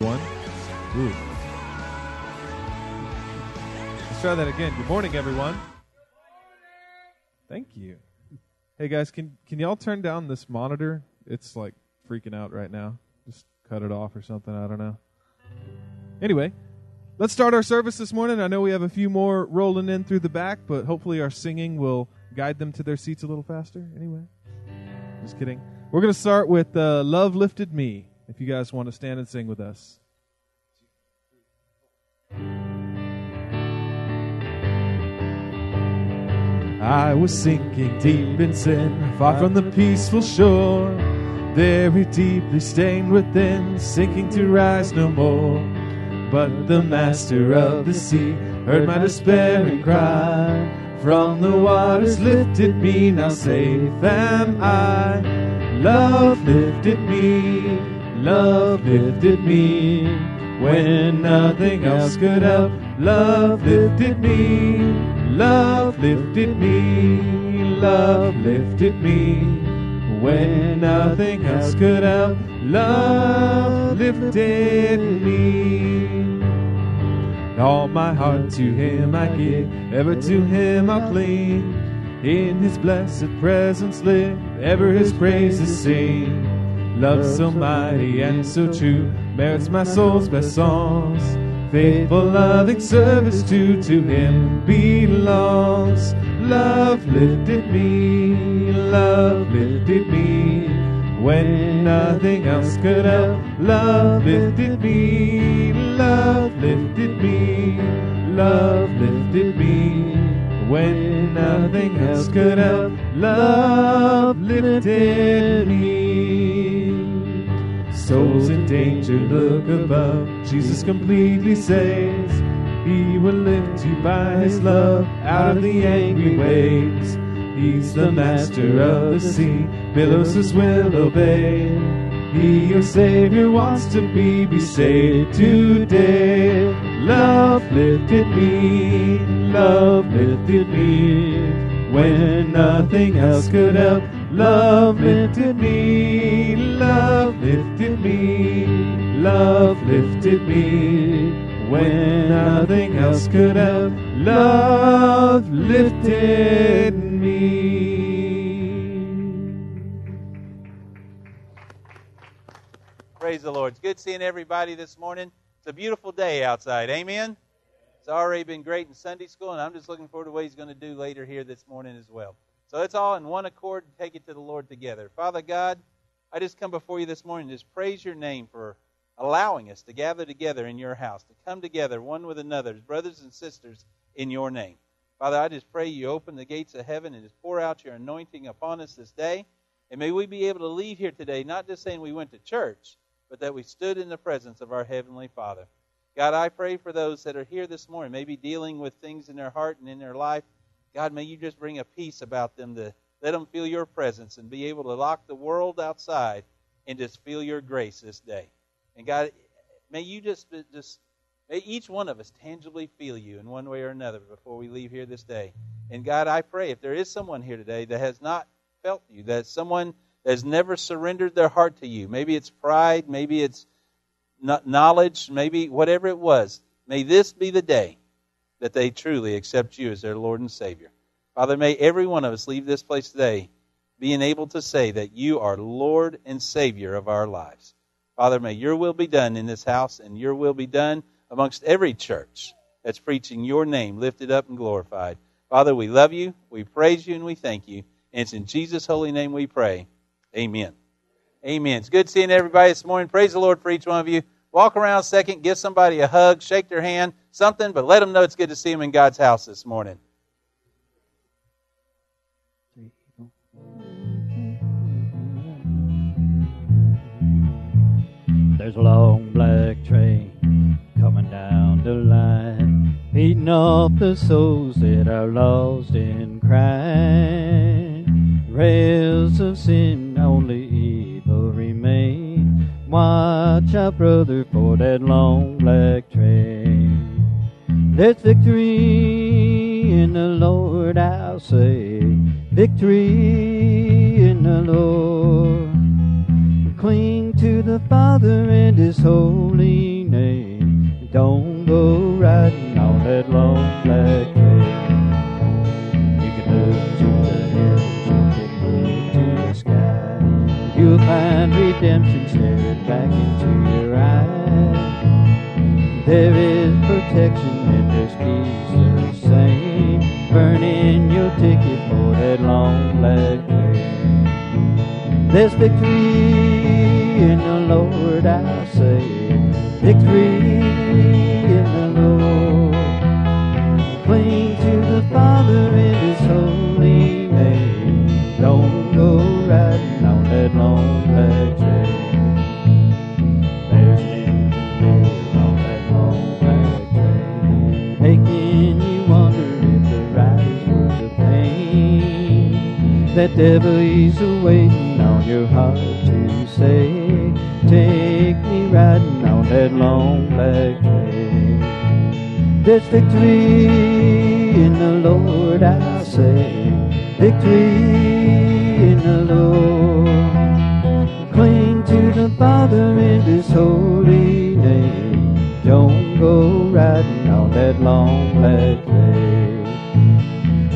One. Ooh. Let's try that again. Good morning, everyone. Thank you. Hey guys, can can y'all turn down this monitor? It's like freaking out right now. Just cut it off or something. I don't know. Anyway, let's start our service this morning. I know we have a few more rolling in through the back, but hopefully our singing will guide them to their seats a little faster. Anyway, just kidding. We're to start with uh, "Love Lifted Me." If you guys want to stand and sing with us. I was sinking deep in sin, far from the peaceful shore, very deeply stained within, sinking to rise no more. But the master of the sea heard my despairing cry. From the waters lifted me, now safe am I. Love lifted me Love lifted me when nothing else could help. Love lifted me. Love lifted me. Love lifted me when nothing else could help. Love lifted me. All my heart to Him I give, ever to Him I'll cling. In His blessed presence live, ever His praises sing. Love so mighty and so true merits my soul's best songs. Faithful, loving service due to Him belongs. Love lifted me, love lifted me when nothing else could help. Love lifted me, love lifted me, love lifted me when nothing else could help. Love lifted me. Souls in danger, look above. Jesus completely saves. He will lift you by his love out of the angry waves. He's the master of the sea, billows his will obey. He, your Savior, wants to be, be saved today. Love lifted me, love lifted me, when nothing else could help. Love lifted me, love lifted me, love lifted me when nothing else could have. Love lifted me. Praise the Lord. It's good seeing everybody this morning. It's a beautiful day outside. Amen. It's already been great in Sunday school, and I'm just looking forward to what he's going to do later here this morning as well. So let's all in one accord take it to the Lord together. Father God, I just come before you this morning just praise your name for allowing us to gather together in your house, to come together one with another as brothers and sisters in your name. Father, I just pray you open the gates of heaven and just pour out your anointing upon us this day. And may we be able to leave here today not just saying we went to church, but that we stood in the presence of our Heavenly Father. God, I pray for those that are here this morning, maybe dealing with things in their heart and in their life God, may you just bring a peace about them to let them feel your presence and be able to lock the world outside and just feel your grace this day. And God, may you just just may each one of us tangibly feel you in one way or another before we leave here this day. And God, I pray if there is someone here today that has not felt you, that someone that has never surrendered their heart to you, maybe it's pride, maybe it's knowledge, maybe whatever it was, may this be the day that they truly accept you as their Lord and Savior. Father, may every one of us leave this place today being able to say that you are Lord and Savior of our lives. Father, may your will be done in this house and your will be done amongst every church that's preaching your name lifted up and glorified. Father, we love you, we praise you, and we thank you. And it's in Jesus' holy name we pray. Amen. Amen. It's good seeing everybody this morning. Praise the Lord for each one of you. Walk around a second, give somebody a hug, shake their hand, something, but let them know it's good to see them in God's house this morning. There's a long black train coming down the line, beating off the souls that are lost in crime. Rails of sin, only. Watch out, brother, for that long black train. There's victory in the Lord, I'll say. Victory in the Lord. Cling to the Father and His holy name. Don't go riding on that long black find redemption staring back into your eyes. There is protection and there's peace the same. Burning your ticket for that long black train. There's victory in the Lord, I say. Victory That devil is waiting on your heart to say, Take me riding on that long black train. There's victory in the Lord, I say. Victory in the Lord. Cling to the Father in His holy name. Don't go riding on that long black train.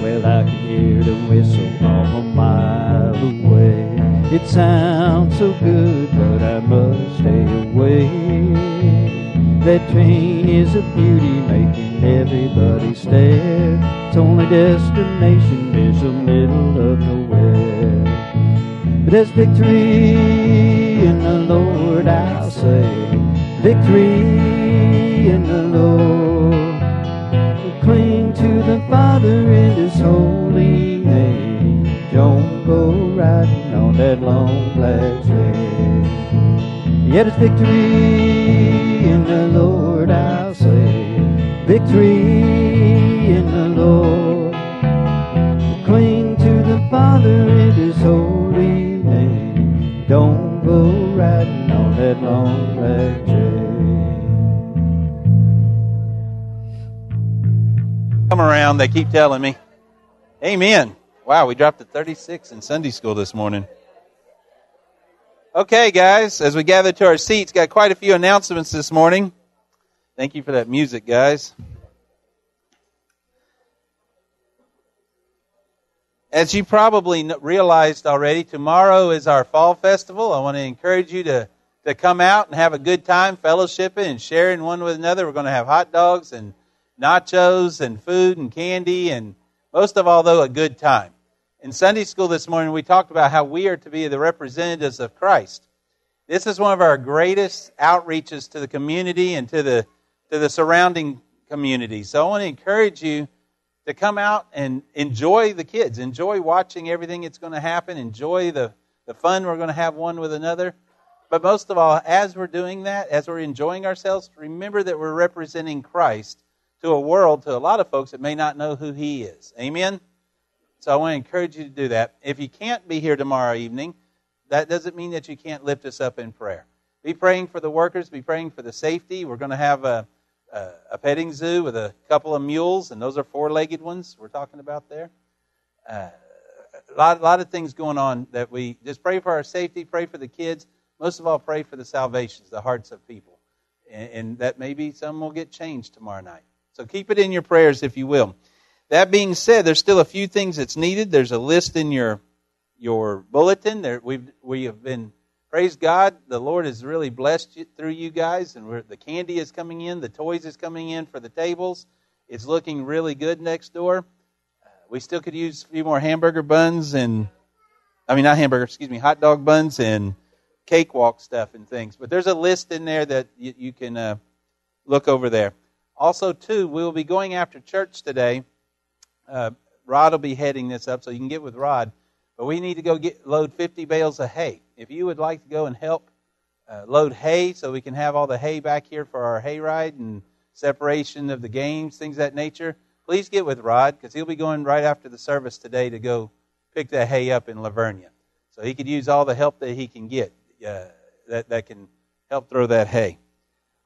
Well, I can hear the whistle a mile away. It sounds so good, but I must stay away. That train is a beauty, making everybody stare. Its only destination is the middle of nowhere. But there's victory in the Lord, I'll say. Victory in the Lord. Cling to the Father in His holy black. Yet it's victory in the Lord, I'll say. Victory in the Lord. Cling to the Father His holy name. Don't go riding on that long black. Come around, they keep telling me. Amen. Wow, we dropped to 36 in Sunday school this morning. Okay, guys, as we gather to our seats, got quite a few announcements this morning. Thank you for that music, guys. As you probably realized already, tomorrow is our fall festival. I want to encourage you to, to come out and have a good time fellowshipping and sharing one with another. We're going to have hot dogs and nachos and food and candy and most of all, though, a good time. In Sunday school this morning, we talked about how we are to be the representatives of Christ. This is one of our greatest outreaches to the community and to the, to the surrounding community. So I want to encourage you to come out and enjoy the kids, enjoy watching everything that's going to happen, enjoy the, the fun we're going to have one with another. But most of all, as we're doing that, as we're enjoying ourselves, remember that we're representing Christ to a world, to a lot of folks that may not know who He is. Amen? So I want to encourage you to do that. If you can't be here tomorrow evening, that doesn't mean that you can't lift us up in prayer. Be praying for the workers, be praying for the safety. We're going to have a, a, a petting zoo with a couple of mules, and those are four legged ones we're talking about there. Uh, a lot, lot of things going on that we just pray for our safety, pray for the kids. Most of all, pray for the salvations, the hearts of people. And, and that maybe some will get changed tomorrow night. So keep it in your prayers if you will. That being said, there's still a few things that's needed. There's a list in your your bulletin. There, we've we have been praise God. The Lord has really blessed you through you guys, and the candy is coming in, the toys is coming in for the tables. It's looking really good next door. Uh, we still could use a few more hamburger buns and, I mean not hamburger, excuse me, hot dog buns and cakewalk stuff and things. But there's a list in there that you, you can uh, look over there. Also, too, we will be going after church today. Uh, Rod will be heading this up, so you can get with Rod. But we need to go get load 50 bales of hay. If you would like to go and help uh, load hay, so we can have all the hay back here for our hay ride and separation of the games, things of that nature, please get with Rod because he'll be going right after the service today to go pick that hay up in La Vernia. So he could use all the help that he can get uh, that that can help throw that hay.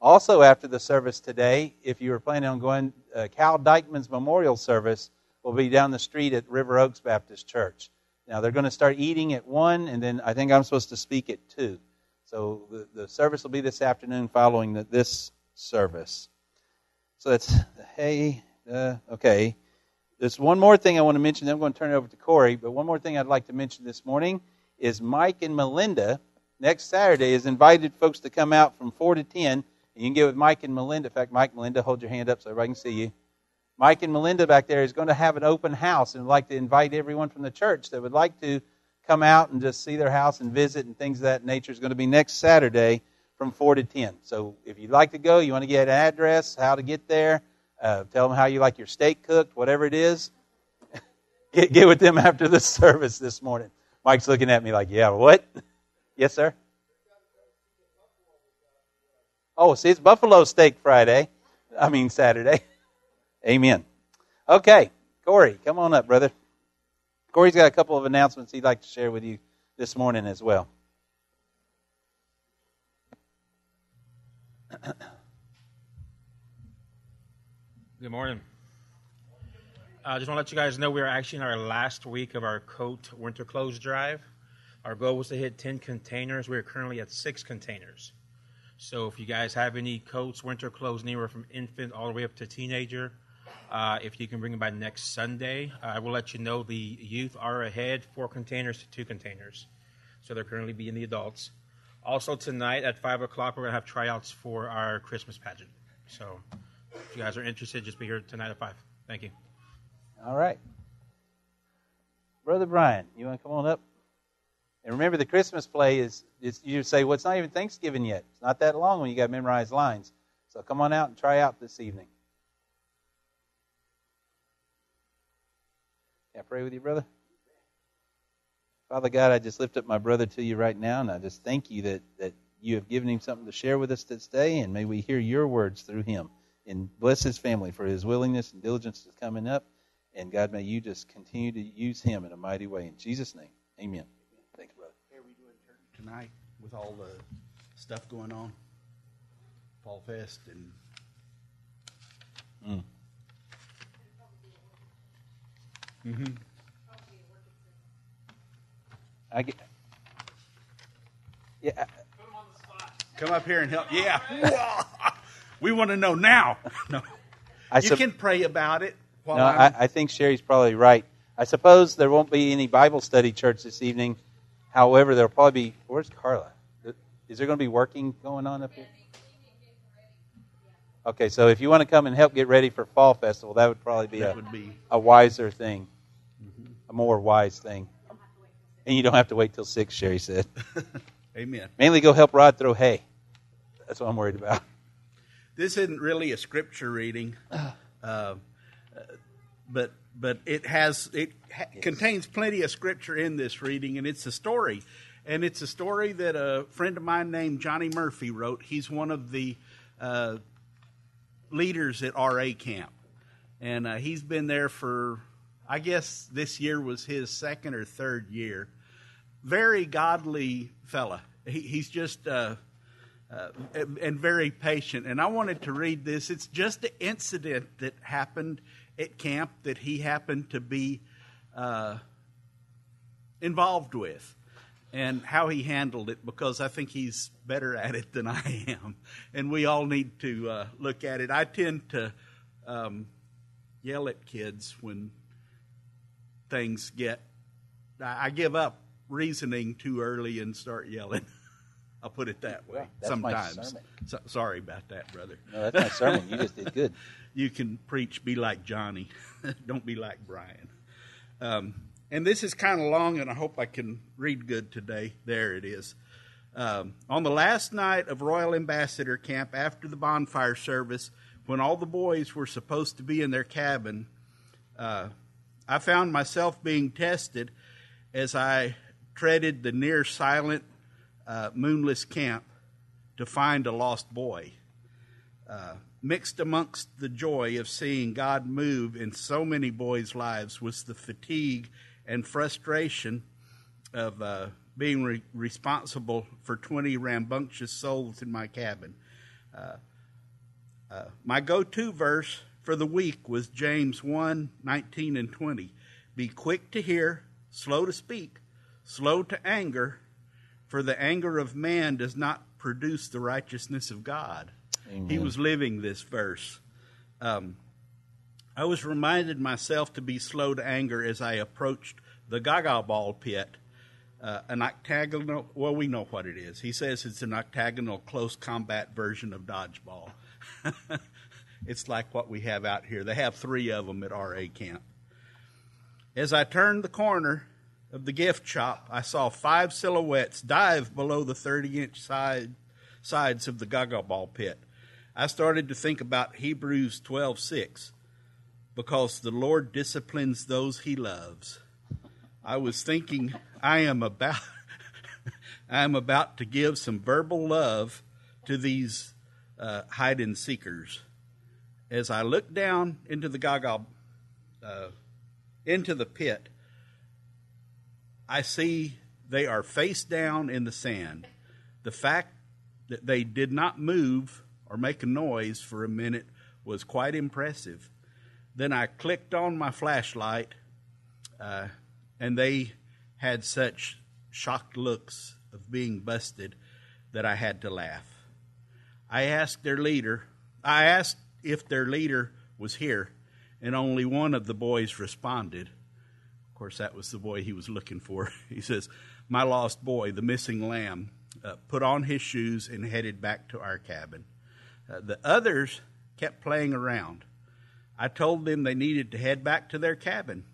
Also, after the service today, if you were planning on going, uh, Cal Dykeman's memorial service will be down the street at River Oaks Baptist Church. Now, they're going to start eating at 1, and then I think I'm supposed to speak at 2. So the, the service will be this afternoon following the, this service. So that's, hey, uh, okay. There's one more thing I want to mention. Then I'm going to turn it over to Corey. But one more thing I'd like to mention this morning is Mike and Melinda next Saturday has invited folks to come out from 4 to 10. And you can get with Mike and Melinda. In fact, Mike, Melinda, hold your hand up so everybody can see you. Mike and Melinda back there is going to have an open house and would like to invite everyone from the church that would like to come out and just see their house and visit and things of that nature is going to be next Saturday from 4 to 10. So if you'd like to go, you want to get an address, how to get there, uh, tell them how you like your steak cooked, whatever it is, get, get with them after the service this morning. Mike's looking at me like, yeah, what? yes, sir? Oh, see, it's Buffalo Steak Friday. I mean, Saturday. Amen. Okay, Corey, come on up, brother. Corey's got a couple of announcements he'd like to share with you this morning as well. Good morning. I uh, just want to let you guys know we are actually in our last week of our coat winter clothes drive. Our goal was to hit 10 containers. We're currently at six containers. So if you guys have any coats, winter clothes, anywhere from infant all the way up to teenager, uh, if you can bring them by next Sunday, uh, I will let you know the youth are ahead, four containers to two containers. So they're currently being the adults. Also tonight at five o'clock, we're gonna have tryouts for our Christmas pageant. So if you guys are interested, just be here tonight at five. Thank you. All right, brother Brian, you want to come on up? And remember, the Christmas play is, is you say, well, it's not even Thanksgiving yet. It's not that long when you got memorized lines. So come on out and try out this evening. Can I pray with you, brother? Father God, I just lift up my brother to you right now, and I just thank you that, that you have given him something to share with us this day, and may we hear your words through him. And bless his family for his willingness and diligence to coming up. And God, may you just continue to use him in a mighty way. In Jesus' name, amen. Thanks, brother. How are we doing church tonight with all the stuff going on? Fall Fest and. Mm. Mm-hmm. I get, yeah, Come up here and help. Yeah. we want to know now. no. I, you can pray about it. While no, I, I'm- think Sherry's probably right. I suppose there won't be any Bible study church this evening. However, there'll probably be. Where's Carla? Is there going to be working going on up here? Okay, so if you want to come and help get ready for Fall Festival, that would probably be that a, would be. a wiser thing, more wise thing. And you don't have to wait till six, Sherry said. Amen. Mainly go help Rod throw hay. That's what I'm worried about. This isn't really a scripture reading, uh, but but it has it ha- contains plenty of scripture in this reading, and it's a story, and it's a story that a friend of mine named Johnny Murphy wrote. He's one of the uh, leaders at RA camp, and uh, he's been there for I guess this year was his second or third year. Very godly fella. He, he's just. Uh, uh, and, very patient. And I wanted to read this. It's just an incident that happened at camp that he happened to be uh, involved with and how he handled it because I think he's better at it than I am. And we all need to uh, look at it. I tend to um, yell at kids when things get, I give up reasoning too early and start yelling. I'll put it that way. Well, Sometimes. So, sorry about that, brother. No, that's my sermon. You just did good. You can preach, be like Johnny. Don't be like Brian. Um, and this is kind of long, and I hope I can read good today. There it is. Um, on the last night of Royal Ambassador Camp after the bonfire service, when all the boys were supposed to be in their cabin, uh, I found myself being tested as I treaded the near silent, uh, moonless camp to find a lost boy. Uh, mixed amongst the joy of seeing God move in so many boys' lives was the fatigue and frustration of uh, being re- responsible for 20 rambunctious souls in my cabin. Uh, uh, my go to verse for the week was James 1 19 and 20. Be quick to hear, slow to speak, slow to anger, for the anger of man does not produce the righteousness of God. Amen. He was living this verse. Um, I was reminded myself to be slow to anger as I approached the Gaga ball pit, uh, an octagonal. Well, we know what it is. He says it's an octagonal close combat version of dodgeball. it's like what we have out here. They have three of them at RA camp. As I turned the corner of the gift shop, I saw five silhouettes dive below the 30 inch side, sides of the Gaga ball pit. I started to think about Hebrews 12 6 because the Lord disciplines those he loves. I was thinking I am about I am about to give some verbal love to these uh, hide and seekers. As I look down into the Gaga uh, into the pit, I see they are face down in the sand. The fact that they did not move or make a noise for a minute was quite impressive. Then I clicked on my flashlight, uh, and they had such shocked looks of being busted that I had to laugh. I asked their leader, I asked if their leader was here, and only one of the boys responded. Of course, that was the boy he was looking for. He says, My lost boy, the missing lamb, uh, put on his shoes and headed back to our cabin. Uh, the others kept playing around. I told them they needed to head back to their cabin.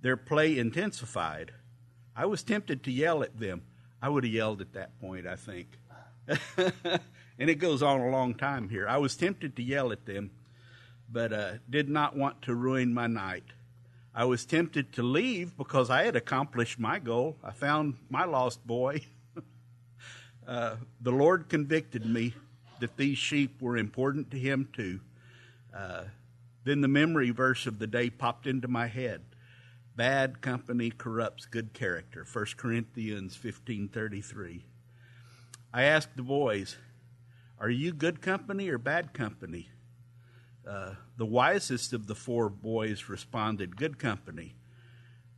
Their play intensified. I was tempted to yell at them. I would have yelled at that point, I think. and it goes on a long time here. I was tempted to yell at them, but uh, did not want to ruin my night. I was tempted to leave because I had accomplished my goal. I found my lost boy. uh, the Lord convicted me that these sheep were important to him too. Uh, then the memory verse of the day popped into my head. Bad company corrupts good character. 1 Corinthians 15:33. I asked the boys, "Are you good company or bad company?" Uh, the wisest of the four boys responded, "Good company."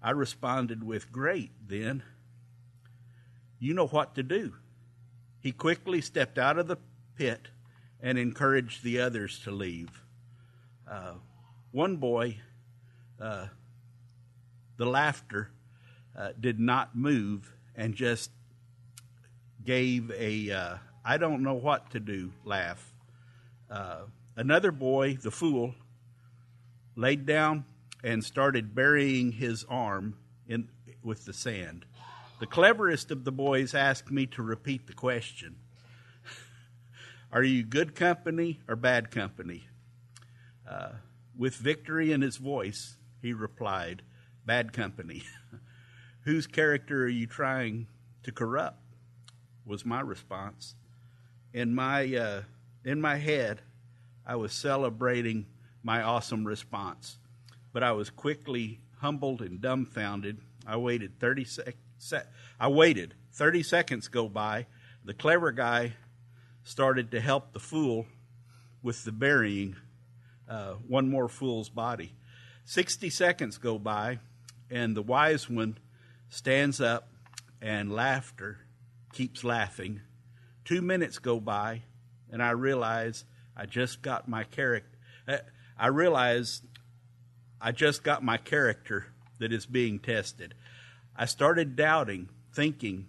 I responded with, "Great, then. You know what to do." He quickly stepped out of the pit and encouraged the others to leave. Uh, one boy, uh, the laughter uh, did not move and just gave a uh, I don't know what to do laugh. Uh, another boy, the fool, laid down and started burying his arm in with the sand. The cleverest of the boys asked me to repeat the question. Are you good company or bad company? Uh, with victory in his voice, he replied, Bad company. Whose character are you trying to corrupt? was my response. In my, uh, in my head, I was celebrating my awesome response, but I was quickly humbled and dumbfounded. I waited 30 sec- se- I waited. 30 seconds go by. The clever guy started to help the fool with the burying uh, one more fool's body. 60 seconds go by, and the wise one stands up, and laughter keeps laughing. Two minutes go by, and I realize I just got my character. Uh, I realize I just got my character that is being tested. I started doubting, thinking,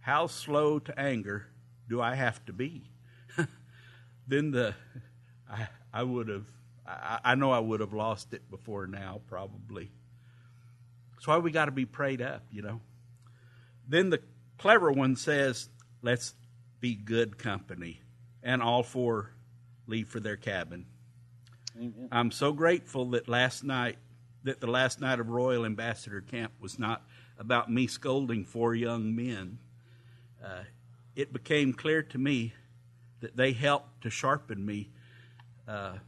how slow to anger do I have to be? then the I, I would have I, I know I would have lost it before now probably. That's why we got to be prayed up, you know. Then the clever one says, "Let's be good company," and all four leave for their cabin. Amen. I'm so grateful that last night, that the last night of Royal Ambassador Camp was not about me scolding four young men. Uh, it became clear to me that they helped to sharpen me. Uh,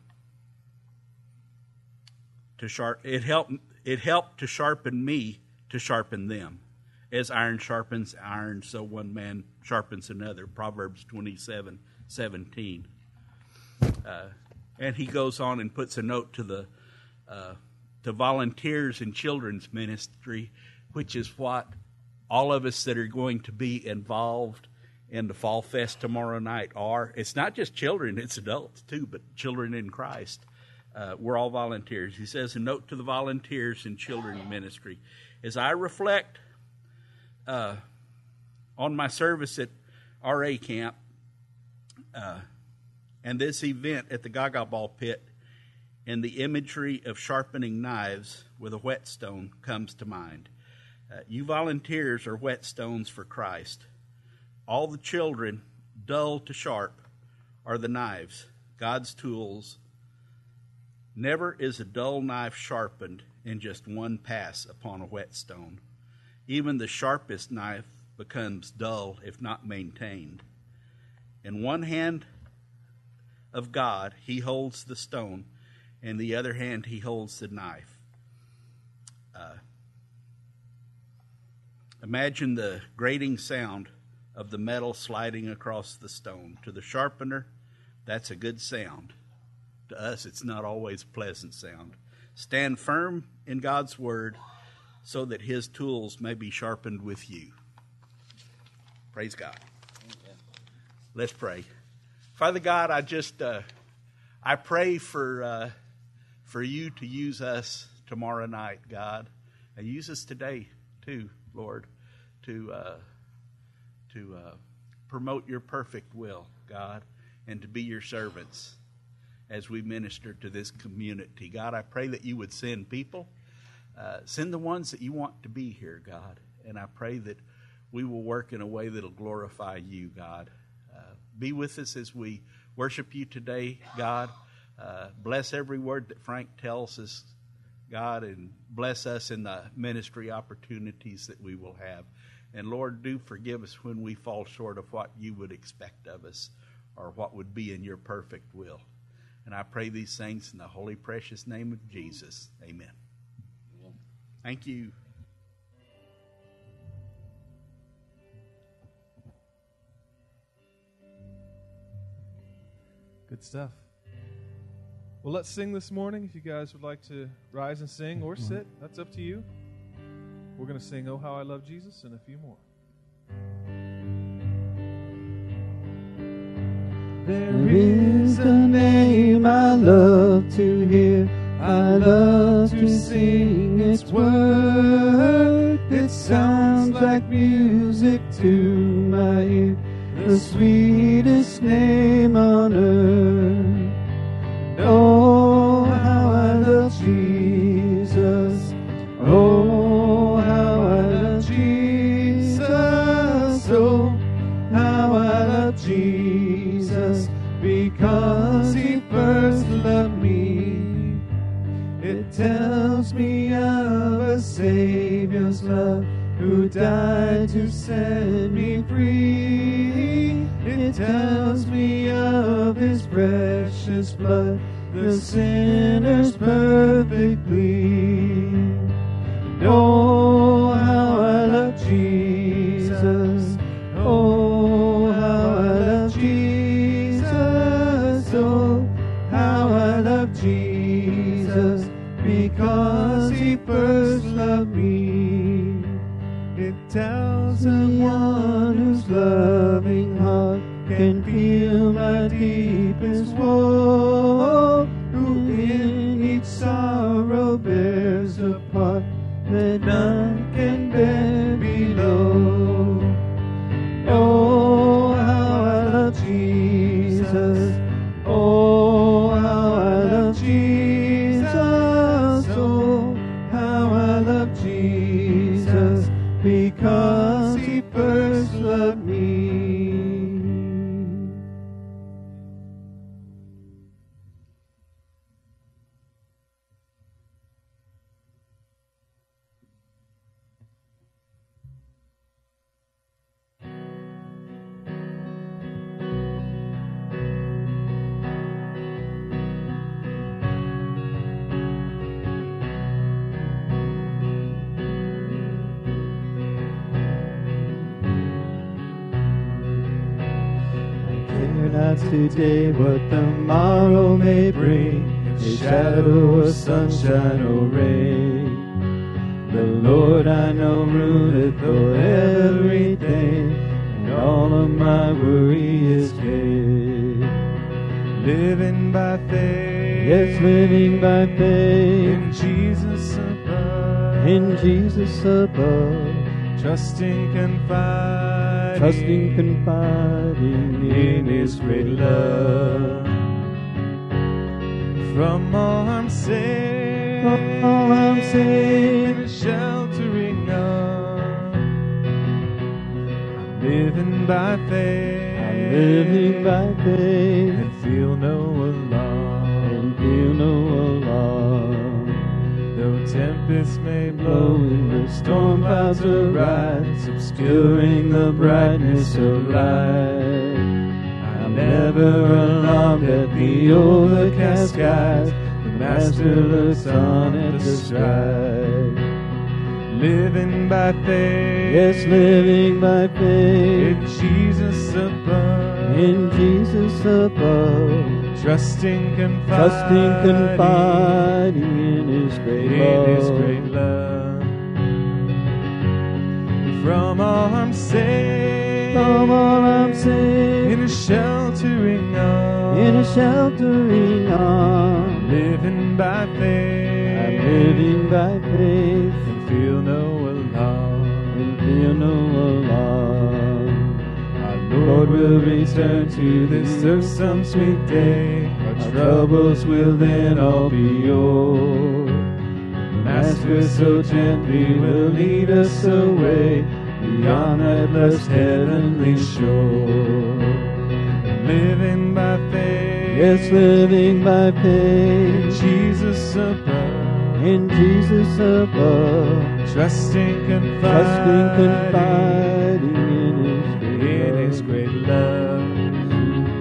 to sharp, it helped. It helped to sharpen me to sharpen them, as iron sharpens iron, so one man sharpens another. Proverbs twenty-seven seventeen. Uh, and he goes on and puts a note to the uh, to volunteers in children's ministry, which is what all of us that are going to be involved in the Fall Fest tomorrow night are. It's not just children, it's adults too, but children in Christ. Uh, we're all volunteers. He says, a note to the volunteers in children's ministry. As I reflect uh, on my service at RA camp uh, and this event at the Gaga Ball pit, and the imagery of sharpening knives with a whetstone comes to mind. Uh, you volunteers are whetstones for Christ. All the children, dull to sharp, are the knives, God's tools. Never is a dull knife sharpened in just one pass upon a whetstone. Even the sharpest knife becomes dull if not maintained. In one hand of God, he holds the stone, in the other hand, he holds the knife. Uh, imagine the grating sound of the metal sliding across the stone. To the sharpener, that's a good sound. To us, it's not always a pleasant sound. Stand firm in God's word so that his tools may be sharpened with you. Praise God. Let's pray. Father God, I just uh, I pray for uh, for you to use us tomorrow night, God, and use us today too, Lord, to uh, to uh, promote your perfect will, God, and to be your servants as we minister to this community. God, I pray that you would send people, uh, send the ones that you want to be here, God, and I pray that we will work in a way that'll glorify you, God. Uh, be with us as we worship you today, God. Uh, bless every word that Frank tells us, God, and bless us in the ministry opportunities that we will have. And Lord, do forgive us when we fall short of what you would expect of us or what would be in your perfect will. And I pray these things in the holy, precious name of Jesus. Amen. Amen. Thank you. Good stuff. Well, let's sing this morning. If you guys would like to rise and sing or sit, that's up to you. We're going to sing Oh How I Love Jesus and a few more. There is a name I love to hear. I love to sing its word. It sounds like music to my ear. The sweetest name on earth. Died to set me free. It tells me of his precious blood, the sinner's. Deepest woe, I'm never alarmed at the overcast skies. The Master looks on at the strife. Living by faith. Yes, living by faith. in Jesus above. in Jesus above, trusting, confiding, trusting, confiding in His great in love. His great love. From all I'm saved. I'm saved in a sheltering arm. in a sheltering arm. living by faith. I'm living by faith and feel no alarm. and feel no alarm. Our Lord will return to this earth some sweet day. Our troubles will then all be o'er. Master so gently will lead us away beyond that blessed heavenly shore. Living by faith. Yes, living by faith in Jesus above. in Jesus above, Trusting, confiding, trusting, confiding in His in His great great love.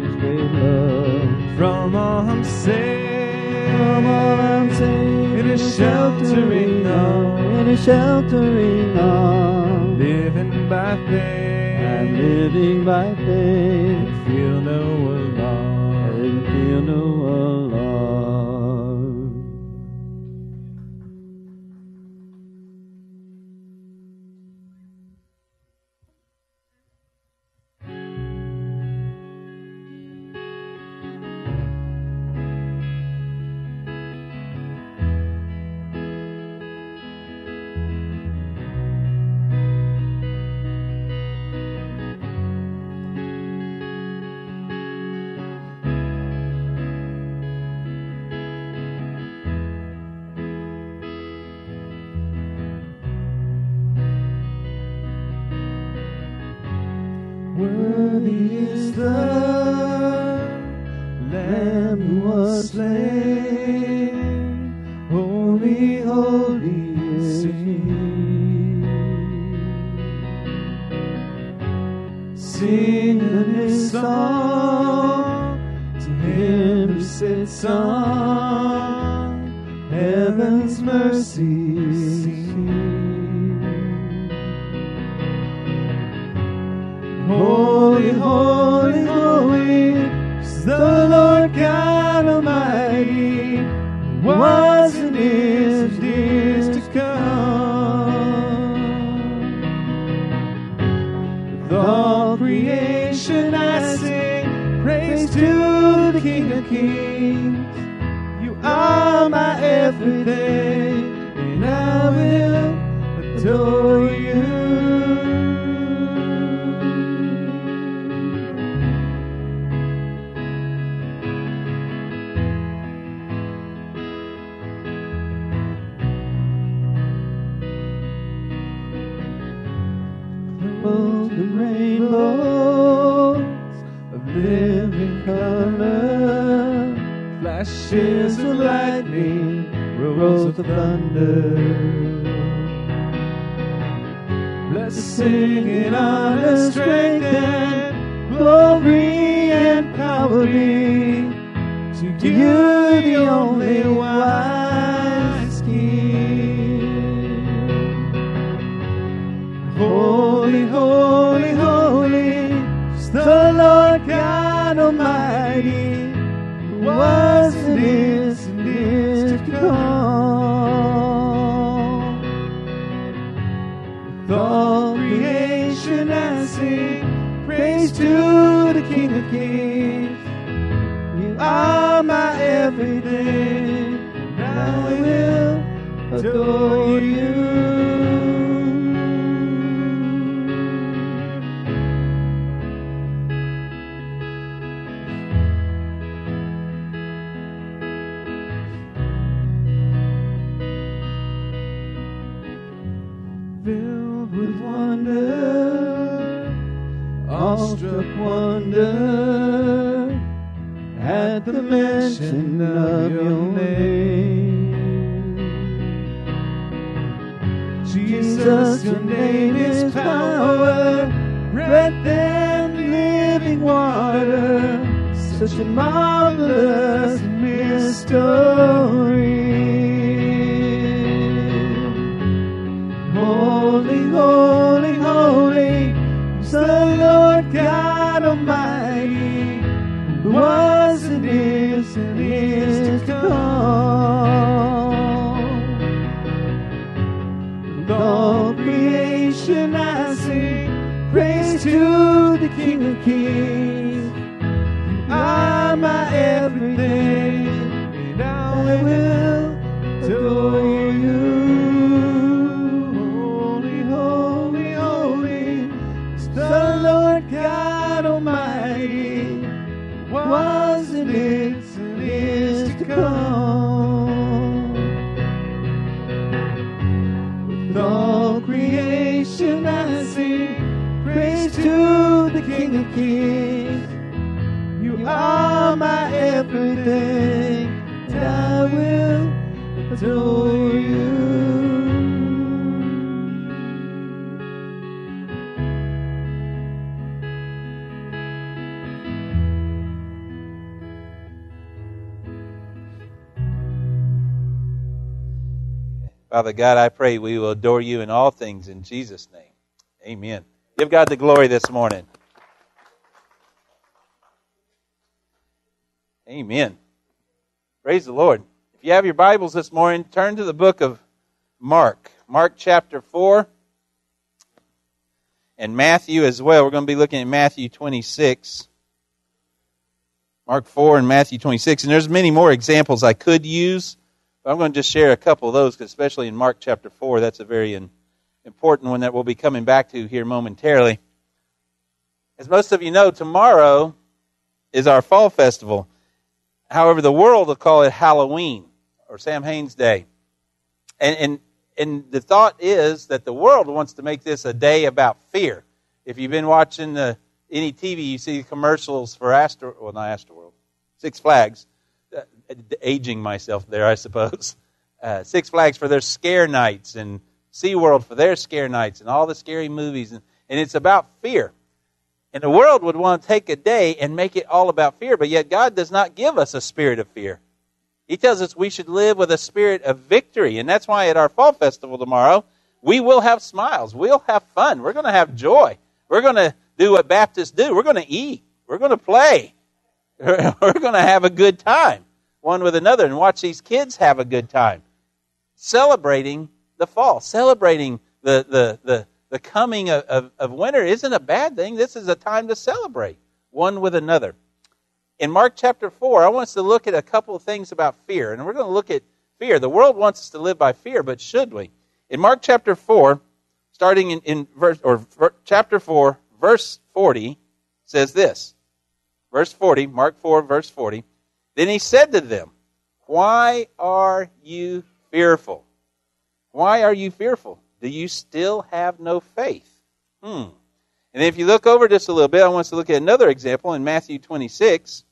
His great love. From all I'm saved. From all I'm saved in a sheltering arm. In a sheltering arm. Living by faith. I'm living by faith and feel no alarm. and feel no alarm. Worthy God Almighty, was and is and is to come. All creation I sing praise to the King of Kings. You are my everything, and I will adore you. Mention of your name. Jesus, your name is power, breath and living water, such a marvelous mystery. Praise to the King of Kings. You are my everything, and I will adore you. Father God, I pray we will adore you in all things in Jesus' name. Amen. Give God the glory this morning. Amen. Praise the Lord. If you have your Bibles this morning, turn to the book of Mark. Mark chapter 4 and Matthew as well. We're going to be looking at Matthew 26. Mark 4 and Matthew 26. And there's many more examples I could use. But I'm going to just share a couple of those, especially in Mark chapter 4, that's a very important one that we'll be coming back to here momentarily. As most of you know, tomorrow is our fall festival. However, the world will call it Halloween or Sam Haines Day. And, and, and the thought is that the world wants to make this a day about fear. If you've been watching the, any TV, you see commercials for Astro, well, not Astroworld, Six Flags uh, aging myself there, I suppose. Uh, Six Flags for their scare nights and SeaWorld for their scare nights and all the scary movies. And, and it's about fear. And the world would want to take a day and make it all about fear, but yet God does not give us a spirit of fear. He tells us we should live with a spirit of victory. And that's why at our fall festival tomorrow, we will have smiles. We'll have fun. We're going to have joy. We're going to do what Baptists do. We're going to eat. We're going to play. We're going to have a good time one with another and watch these kids have a good time. Celebrating the fall, celebrating the, the, the, the coming of, of, of winter isn't a bad thing. This is a time to celebrate one with another. In Mark chapter 4, I want us to look at a couple of things about fear. And we're going to look at fear. The world wants us to live by fear, but should we? In Mark chapter 4, starting in, in verse, or ver, chapter 4, verse 40, says this. Verse 40, Mark 4, verse 40. Then he said to them, Why are you fearful? Why are you fearful? Do you still have no faith? Hmm. And if you look over just a little bit, I want us to look at another example in Matthew 26.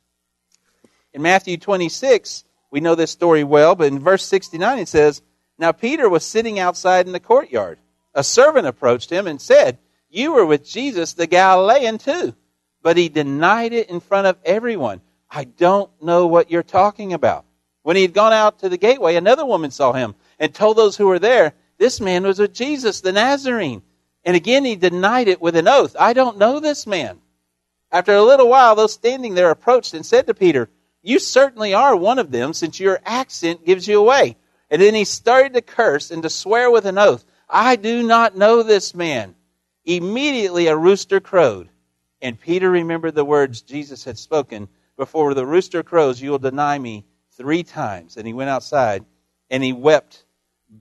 In Matthew 26, we know this story well, but in verse 69 it says, Now Peter was sitting outside in the courtyard. A servant approached him and said, You were with Jesus the Galilean too. But he denied it in front of everyone. I don't know what you're talking about. When he had gone out to the gateway, another woman saw him and told those who were there, This man was with Jesus the Nazarene. And again he denied it with an oath. I don't know this man. After a little while, those standing there approached and said to Peter, You certainly are one of them, since your accent gives you away. And then he started to curse and to swear with an oath, I do not know this man. Immediately a rooster crowed. And Peter remembered the words Jesus had spoken Before the rooster crows, you will deny me three times. And he went outside and he wept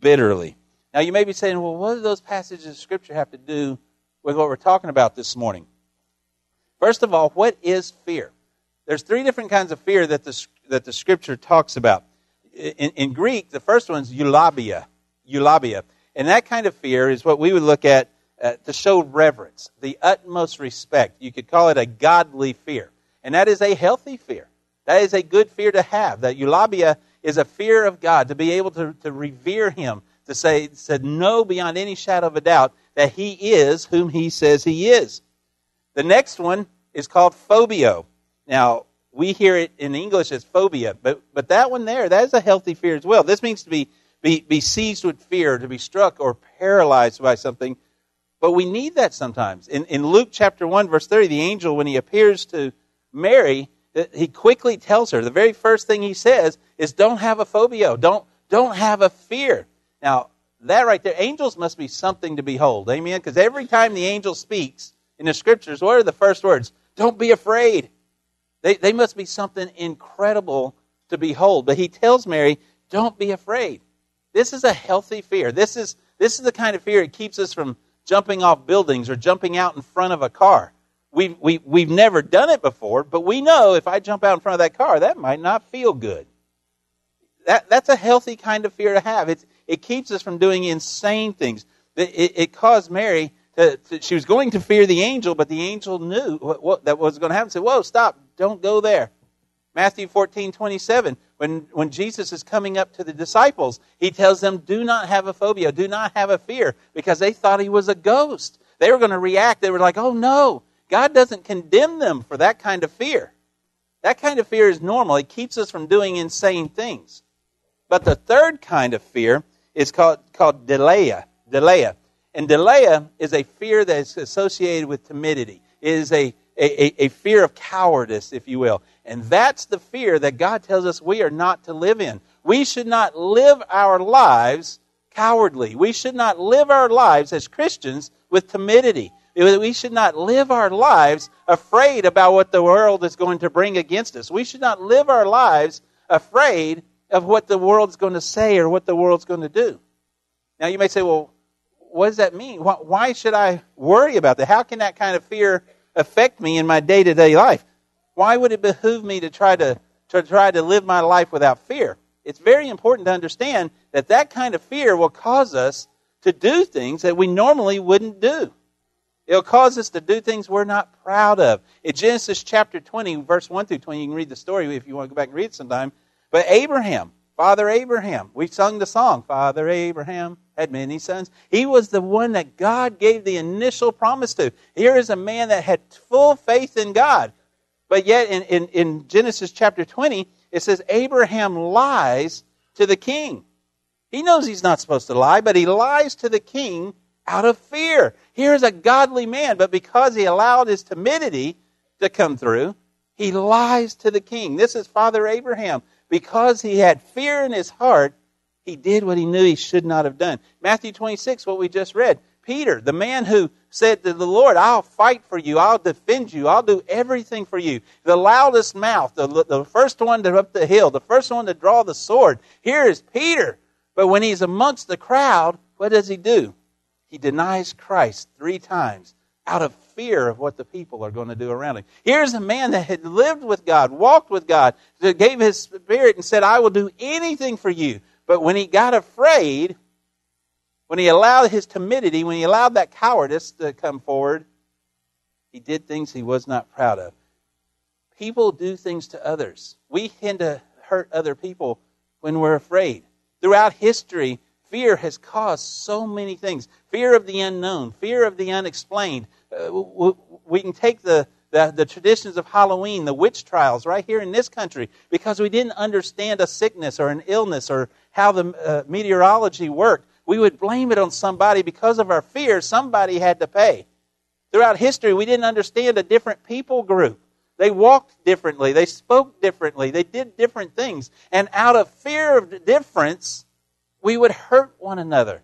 bitterly. Now, you may be saying, well, what do those passages of Scripture have to do with what we're talking about this morning? First of all, what is fear? There's three different kinds of fear that the, that the Scripture talks about. In, in Greek, the first one's eulabeia. Eulabeia. And that kind of fear is what we would look at uh, to show reverence, the utmost respect. You could call it a godly fear. And that is a healthy fear. That is a good fear to have. That eulabeia is a fear of God, to be able to, to revere Him, to say, to know beyond any shadow of a doubt that He is whom He says He is. The next one is called phobio. Now, we hear it in English as phobia, but, but that one there, that is a healthy fear as well. This means to be, be, be seized with fear, to be struck or paralyzed by something. But we need that sometimes. In, in Luke chapter 1, verse 30, the angel, when he appears to Mary, he quickly tells her, the very first thing he says is, don't have a phobia. Don't, don't have a fear. Now, that right there, angels must be something to behold. Amen? Because every time the angel speaks in the scriptures, what are the first words? Don't be afraid. They, they must be something incredible to behold. But he tells Mary, don't be afraid. This is a healthy fear. This is, this is the kind of fear that keeps us from jumping off buildings or jumping out in front of a car. We've, we, we've never done it before, but we know if I jump out in front of that car, that might not feel good. That, that's a healthy kind of fear to have. It's, it keeps us from doing insane things. It, it, it caused Mary to, to, she was going to fear the angel, but the angel knew what, what that was going to happen. Said, "Whoa, stop! Don't go there." Matthew 14, 27, when, when Jesus is coming up to the disciples, he tells them, Do not have a phobia, do not have a fear, because they thought he was a ghost. They were going to react. They were like, Oh no, God doesn't condemn them for that kind of fear. That kind of fear is normal. It keeps us from doing insane things. But the third kind of fear is called, called deilia. Deilia. And deilia is a fear that is associated with timidity. It is a, a, a fear of cowardice, if you will. And that's the fear that God tells us we are not to live in. We should not live our lives cowardly. We should not live our lives as Christians with timidity. We should not live our lives afraid about what the world is going to bring against us. We should not live our lives afraid of what the world's going to say or what the world's going to do. Now, you may say, well, what does that mean? Why should I worry about that? How can that kind of fear affect me in my day to day life? Why would it behoove me to try to, to try to live my life without fear? It's very important to understand that that kind of fear will cause us to do things that we normally wouldn't do. It'll cause us to do things we're not proud of. In Genesis chapter 20, verse 1 through 20, you can read the story if you want to go back and read it sometime. But Abraham, Father Abraham, we sung the song, Father Abraham had many sons. He was the one that God gave the initial promise to. Here is a man that had full faith in God. But yet in, in, in Genesis chapter 20, it says Abraham lies to the king. He knows he's not supposed to lie, but he lies to the king out of fear. Here's a godly man, but because he allowed his timidity to come through, he lies to the king. This is Father Abraham. Because he had fear in his heart, he did what he knew he should not have done. Matthew 26, what we just read. Peter, the man who said to the Lord, I'll fight for you, I'll defend you, I'll do everything for you. The loudest mouth, the, the first one to up the hill, the first one to draw the sword. Here is Peter. But when he's amongst the crowd, what does he do? He denies Christ three times out of fear of what the people are going to do around him. Here's a man that had lived with God, walked with God, that gave his spirit and said, I will do anything for you. But when he got afraid, when he allowed his timidity, when he allowed that cowardice to come forward, he did things he was not proud of. People do things to others. We tend to hurt other people when we're afraid. Throughout history, fear has caused so many things fear of the unknown, fear of the unexplained. Uh, we can take the, the, the, traditions of Halloween, the witch trials, right here in this country, because we didn't understand a sickness or an illness or how the uh, meteorology worked. We would blame it on somebody because of our fear, somebody had to pay. Throughout history, we didn't understand a different people group. They walked differently, they spoke differently, they did different things. And out of fear of difference, we would hurt one another.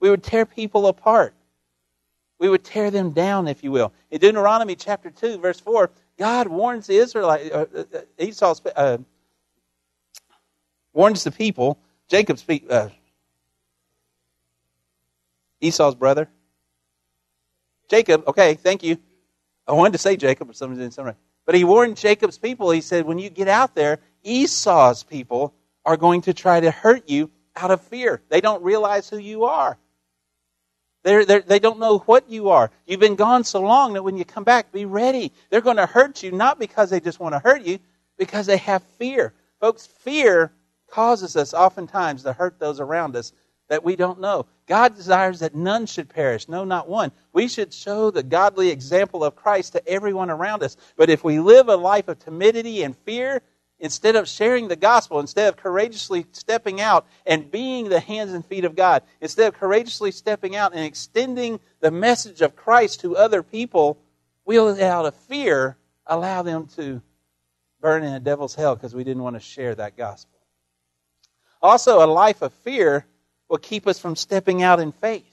We would tear people apart. We would tear them down, if you will. In Deuteronomy chapter 2, verse 4, God warns the Israelites, uh, uh, Esau, uh, warns the people. Jacob's uh, Esau's brother. Jacob, okay, thank you. I wanted to say Jacob, but somebody didn't right. But he warned Jacob's people. He said, when you get out there, Esau's people are going to try to hurt you out of fear. They don't realize who you are. They're, they're, they do not know what you are. You've been gone so long that when you come back, be ready. They're going to hurt you, not because they just want to hurt you, because they have fear. Folks, fear causes us oftentimes to hurt those around us that we don't know. God desires that none should perish, no, not one. We should show the godly example of Christ to everyone around us. But if we live a life of timidity and fear, instead of sharing the gospel, instead of courageously stepping out and being the hands and feet of God, instead of courageously stepping out and extending the message of Christ to other people, we'll, out of fear, allow them to burn in a devil's hell because we didn't want to share that gospel. Also, a life of fear will keep us from stepping out in faith.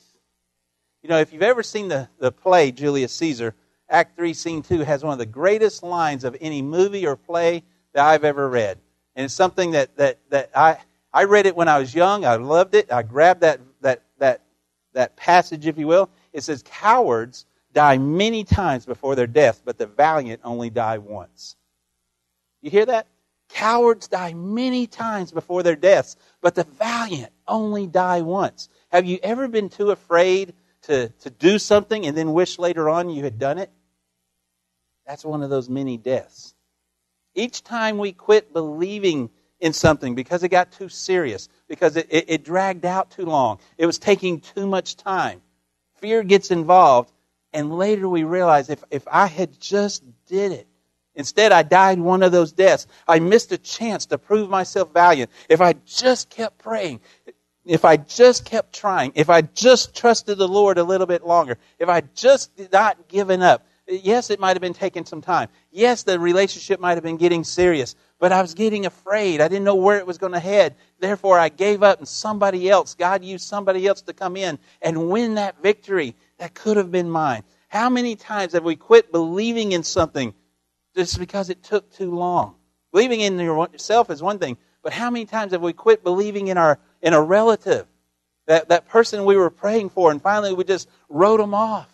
You know, if you've ever seen the, the play Julius Caesar, Act 3, Scene 2 has one of the greatest lines of any movie or play that I've ever read. And it's something that, that, that I, I read it when I was young. I loved it. I grabbed that, that, that, that passage, if you will. It says, Cowards die many times before their death, but the valiant only die once. You hear that? Cowards die many times before their deaths, but the valiant only die once. Have you ever been too afraid to, to do something and then wish later on you had done it? That's one of those many deaths. Each time we quit believing in something because it got too serious, because it, it, it dragged out too long, it was taking too much time, fear gets involved, and later we realize if, if I had just did it, Instead, I died one of those deaths. I missed a chance to prove myself valiant. If I just kept praying, if I just kept trying, if I just trusted the Lord a little bit longer, if I just not given up, yes, it might have been taking some time. Yes, the relationship might have been getting serious, but I was getting afraid. I didn't know where it was going to head. Therefore, I gave up, and somebody else, God used somebody else to come in and win that victory that could have been mine. How many times have we quit believing in something just because it took too long? Believing in yourself is one thing, but how many times have we quit believing in our in a relative, that, that person we were praying for, and finally we just wrote them off?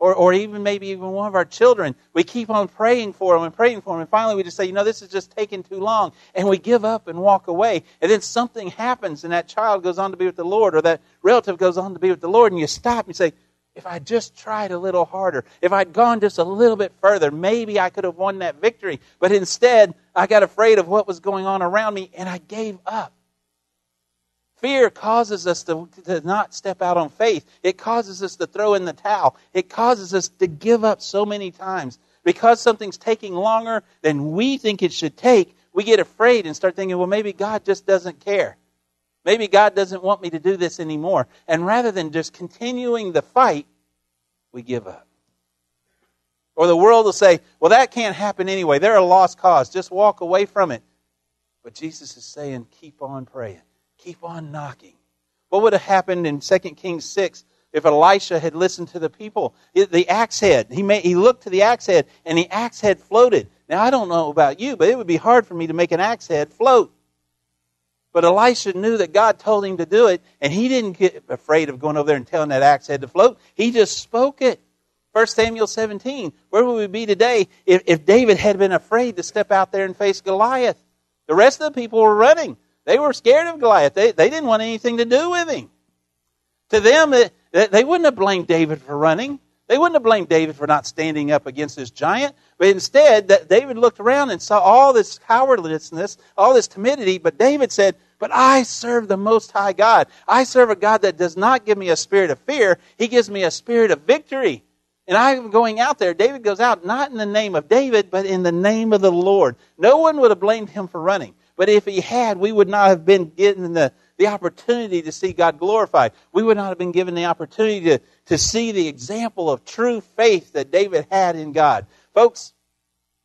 Or, or even maybe even one of our children, we keep on praying for them and praying for them, and finally we just say, you know, this is just taking too long, and we give up and walk away. And then something happens, and that child goes on to be with the Lord, or that relative goes on to be with the Lord, and you stop and you say, if I just tried a little harder, if I'd gone just a little bit further, maybe I could have won that victory. But instead, I got afraid of what was going on around me, and I gave up. Fear causes us to, to not step out on faith. It causes us to throw in the towel. It causes us to give up so many times. Because something's taking longer than we think it should take, we get afraid and start thinking, well, maybe God just doesn't care. Maybe God doesn't want me to do this anymore. And rather than just continuing the fight, we give up. Or the world will say, well, that can't happen anyway. They're a lost cause. Just walk away from it. But Jesus is saying, keep on praying. Keep on knocking. What would have happened in 2 Kings 6 if Elisha had listened to the people? The axe head, he, he looked to the axe head, and the axe head floated. Now, I don't know about you, but it would be hard for me to make an axe head float. But Elisha knew that God told him to do it, and he didn't get afraid of going over there and telling that axe head to float. He just spoke it. 1 Samuel 17. Where would we be today if, if David had been afraid to step out there and face Goliath? The rest of the people were running. They were scared of Goliath. They, they didn't want anything to do with him. To them, it, they wouldn't have blamed David for running. They wouldn't have blamed David for not standing up against this giant. But instead, that David looked around and saw all this cowardliness, all this timidity. But David said, But I serve the Most High God. I serve a God that does not give me a spirit of fear, He gives me a spirit of victory. And I'm going out there. David goes out not in the name of David, but in the name of the Lord. No one would have blamed him for running. But if he had, we would not have been given the, the opportunity to see God glorified. We would not have been given the opportunity to, to see the example of true faith that David had in God. Folks,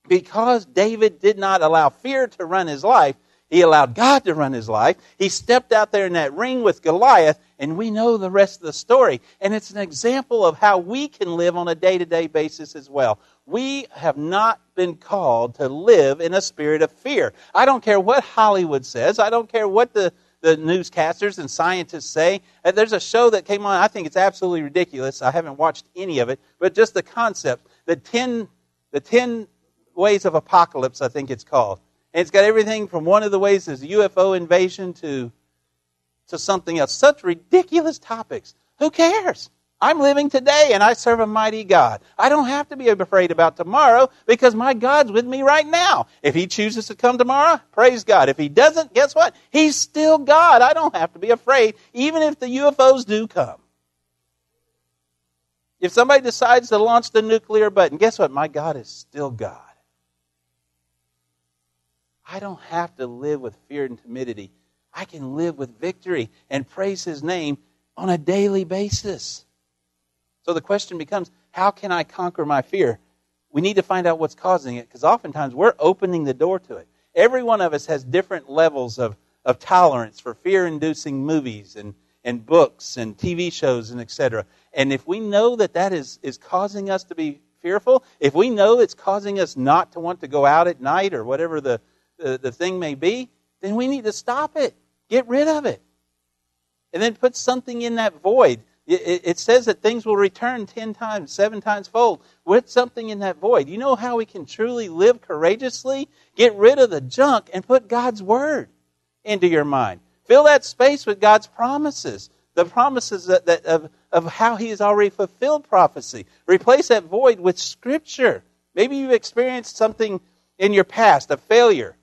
because David did not allow fear to run his life, he allowed God to run his life. He stepped out there in that ring with Goliath, and we know the rest of the story. And it's an example of how we can live on a day to day basis as well. We have not been called to live in a spirit of fear. I don't care what Hollywood says. I don't care what the, the newscasters and scientists say. Uh, there's a show that came on. I think it's absolutely ridiculous. I haven't watched any of it, but just the concept, the 10, the 10 ways of apocalypse, I think it's called. And it's got everything from one of the ways is UFO invasion to, to something else. Such ridiculous topics. Who cares? I'm living today and I serve a mighty God. I don't have to be afraid about tomorrow because my God's with me right now. If He chooses to come tomorrow, praise God. If He doesn't, guess what? He's still God. I don't have to be afraid, even if the UFOs do come. If somebody decides to launch the nuclear button, guess what? My God is still God. I don't have to live with fear and timidity. I can live with victory and praise His name on a daily basis. So the question becomes how can I conquer my fear? We need to find out what's causing it because oftentimes we're opening the door to it. Every one of us has different levels of, of tolerance for fear inducing movies and, and books and TV shows and etc. And if we know that that is, is causing us to be fearful, if we know it's causing us not to want to go out at night or whatever the, the, the thing may be, then we need to stop it. Get rid of it. And then put something in that void it, says that things will return 10 times, seven times fold. With something in that void. You know how we can truly live courageously? Get rid of the junk and put God's word into your mind. Fill that space with God's promises. The promises that, that of, of how He has already fulfilled prophecy. Replace that void with Scripture. Maybe you've experienced something in your past, a failure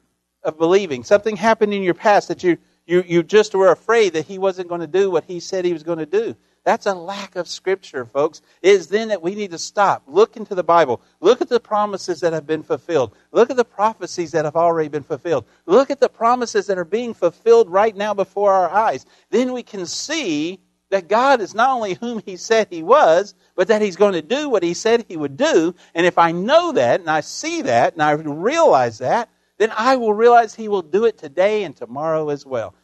of believing. Something happened in your past that you, you, you just were afraid that He wasn't going to do what He said He was going to do. That's a lack of scripture, folks. It is then that we need to stop. Look into the Bible. Look at the promises that have been fulfilled. Look at the prophecies that have already been fulfilled. Look at the promises that are being fulfilled right now before our eyes. Then we can see that God is not only whom He said He was, but that He's going to do what He said He would do. And if I know that and I see that and I realize that, then I will realize He will do it today and tomorrow as well.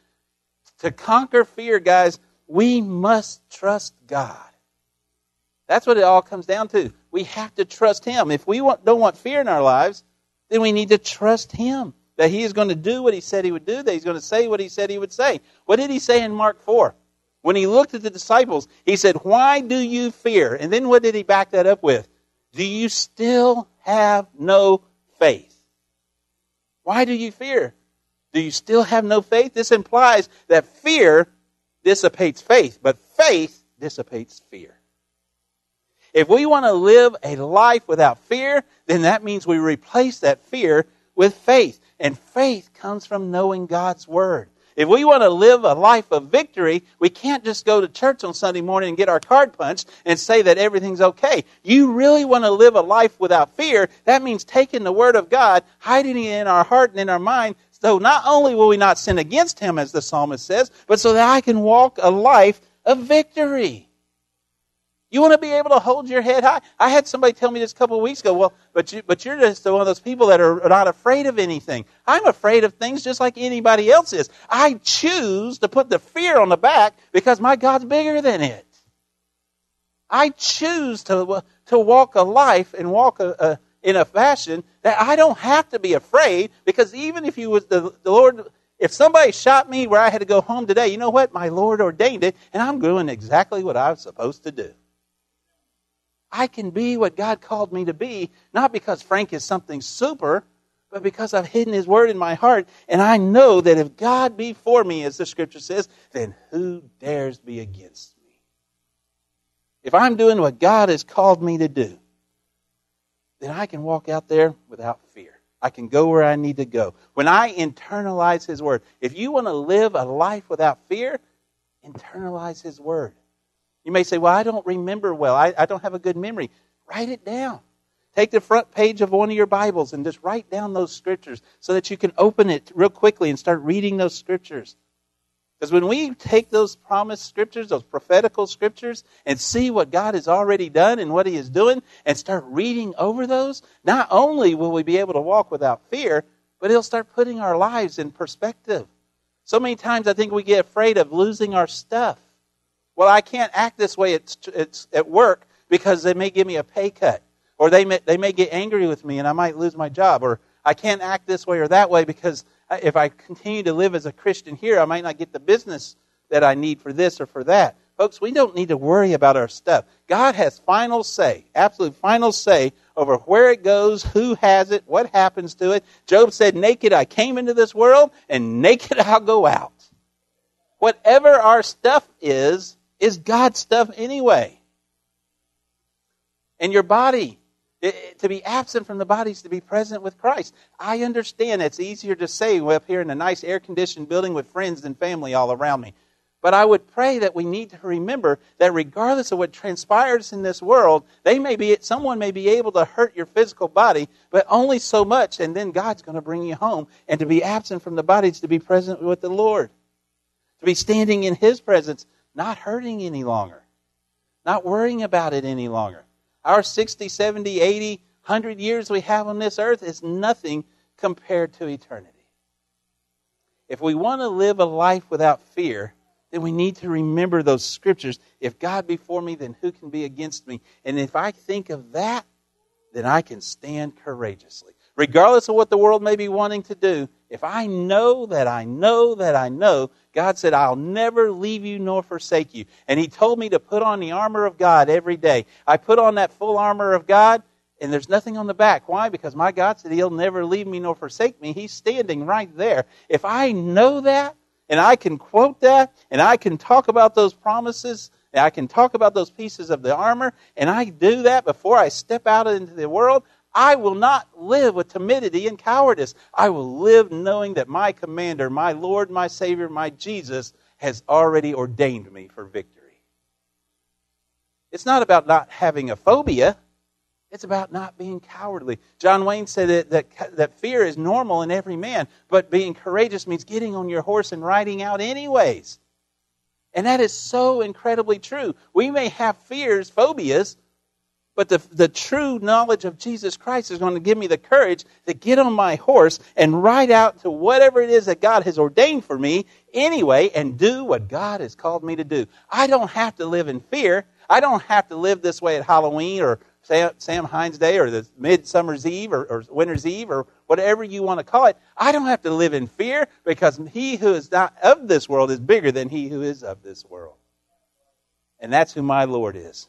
To conquer fear, guys, we must trust God. That's what it all comes down to. We have to trust Him. If we want, don't want fear in our lives, then we need to trust Him that He is going to do what He said He would do, that He's going to say what He said He would say. What did He say in Mark 4? When He looked at the disciples, He said, Why do you fear? And then what did He back that up with? Do you still have no faith? Why do you fear? Do you still have no faith? This implies that fear dissipates faith, but faith dissipates fear. If we want to live a life without fear, then that means we replace that fear with faith. And faith comes from knowing God's Word. If we want to live a life of victory, we can't just go to church on Sunday morning and get our card punched and say that everything's okay. You really want to live a life without fear, that means taking the Word of God, hiding it in our heart and in our mind, so not only will we not sin against him, as the psalmist says, but so that I can walk a life of victory. You want to be able to hold your head high? I had somebody tell me this a couple of weeks ago, well, but, you, but you're just one of those people that are not afraid of anything. I'm afraid of things just like anybody else is. I choose to put the fear on the back because my God's bigger than it. I choose to, to walk a life and walk a, a in a fashion that I don't have to be afraid because even if you was the, the Lord, if somebody shot me where I had to go home today, you know what? My Lord ordained it, and I'm doing exactly what I was supposed to do. I can be what God called me to be, not because Frank is something super, but because I've hidden His Word in my heart, and I know that if God be for me, as the Scripture says, then who dares be against me? If I'm doing what God has called me to do, then I can walk out there without fear. I can go where I need to go. When I internalize His Word, if you want to live a life without fear, internalize His Word. You may say, Well, I don't remember well. I, I don't have a good memory. Write it down. Take the front page of one of your Bibles and just write down those scriptures so that you can open it real quickly and start reading those scriptures. Because when we take those promised scriptures, those prophetical scriptures, and see what God has already done and what He is doing, and start reading over those, not only will we be able to walk without fear, but it'll start putting our lives in perspective. So many times I think we get afraid of losing our stuff. Well, I can't act this way at, at, at work because they may give me a pay cut. Or they may, they may get angry with me and I might lose my job. Or I can't act this way or that way because if I continue to live as a Christian here, I might not get the business that I need for this or for that. Folks, we don't need to worry about our stuff. God has final say, absolute final say over where it goes, who has it, what happens to it. Job said, Naked I came into this world, and naked I'll go out. Whatever our stuff is, is God's stuff anyway. And your body, it, to be absent from the body is to be present with Christ. I understand it's easier to say up here in a nice air conditioned building with friends and family all around me. But I would pray that we need to remember that regardless of what transpires in this world, they may be someone may be able to hurt your physical body, but only so much, and then God's going to bring you home. And to be absent from the body is to be present with the Lord. To be standing in His presence, not hurting any longer, not worrying about it any longer. Our 60, 70, 80, 100 years we have on this earth is nothing compared to eternity. If we want to live a life without fear, then we need to remember those scriptures. If God be for me, then who can be against me? And if I think of that, then I can stand courageously. Regardless of what the world may be wanting to do, if I know that I know that I know, God said, I'll never leave you nor forsake you. And He told me to put on the armor of God every day. I put on that full armor of God, and there's nothing on the back. Why? Because my God said He'll never leave me nor forsake me. He's standing right there. If I know that, and I can quote that, and I can talk about those promises, and I can talk about those pieces of the armor, and I do that before I step out into the world, I will not live with timidity and cowardice. I will live knowing that my commander, my Lord, my Savior, my Jesus, has already ordained me for victory. It's not about not having a phobia. It's about not being cowardly. John Wayne said that, that, that fear is normal in every man, but being courageous means getting on your horse and riding out anyways. And that is so incredibly true. We may have fears, phobias, but the, the true knowledge of Jesus Christ is going to give me the courage to get on my horse and ride out to whatever it is that God has ordained for me anyway and do what God has called me to do. I don't have to live in fear. I don't have to live this way at Halloween or Sam, Sam Hines Day or the Midsummer's Eve or, or Winter's Eve or whatever you want to call it. I don't have to live in fear because he who is not of this world is bigger than he who is of this world. And that's who my Lord is.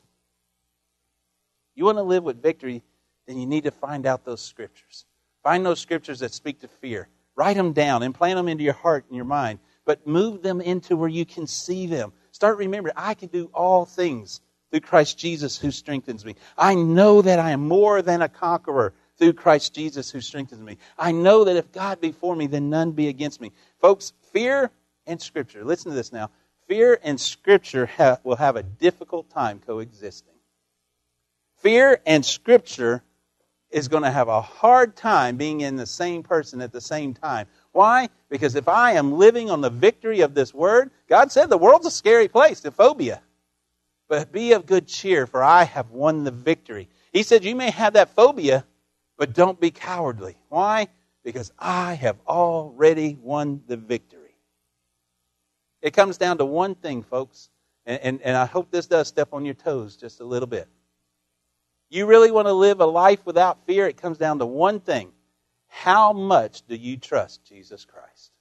You want to live with victory, then you need to find out those scriptures. Find those scriptures that speak to fear. Write them down, implant them into your heart and your mind, but move them into where you can see them. Start remembering, I can do all things through Christ Jesus who strengthens me. I know that I am more than a conqueror through Christ Jesus who strengthens me. I know that if God be for me, then none be against me. Folks, fear and Scripture, listen to this now. Fear and Scripture will have a difficult time coexisting. Fear and Scripture is going to have a hard time being in the same person at the same time. Why? Because if I am living on the victory of this word, God said the world's a scary place, the phobia. But be of good cheer, for I have won the victory. He said, You may have that phobia, but don't be cowardly. Why? Because I have already won the victory. It comes down to one thing, folks, and, and, and I hope this does step on your toes just a little bit. You really want to live a life without fear? It comes down to one thing. How much do you trust Jesus Christ?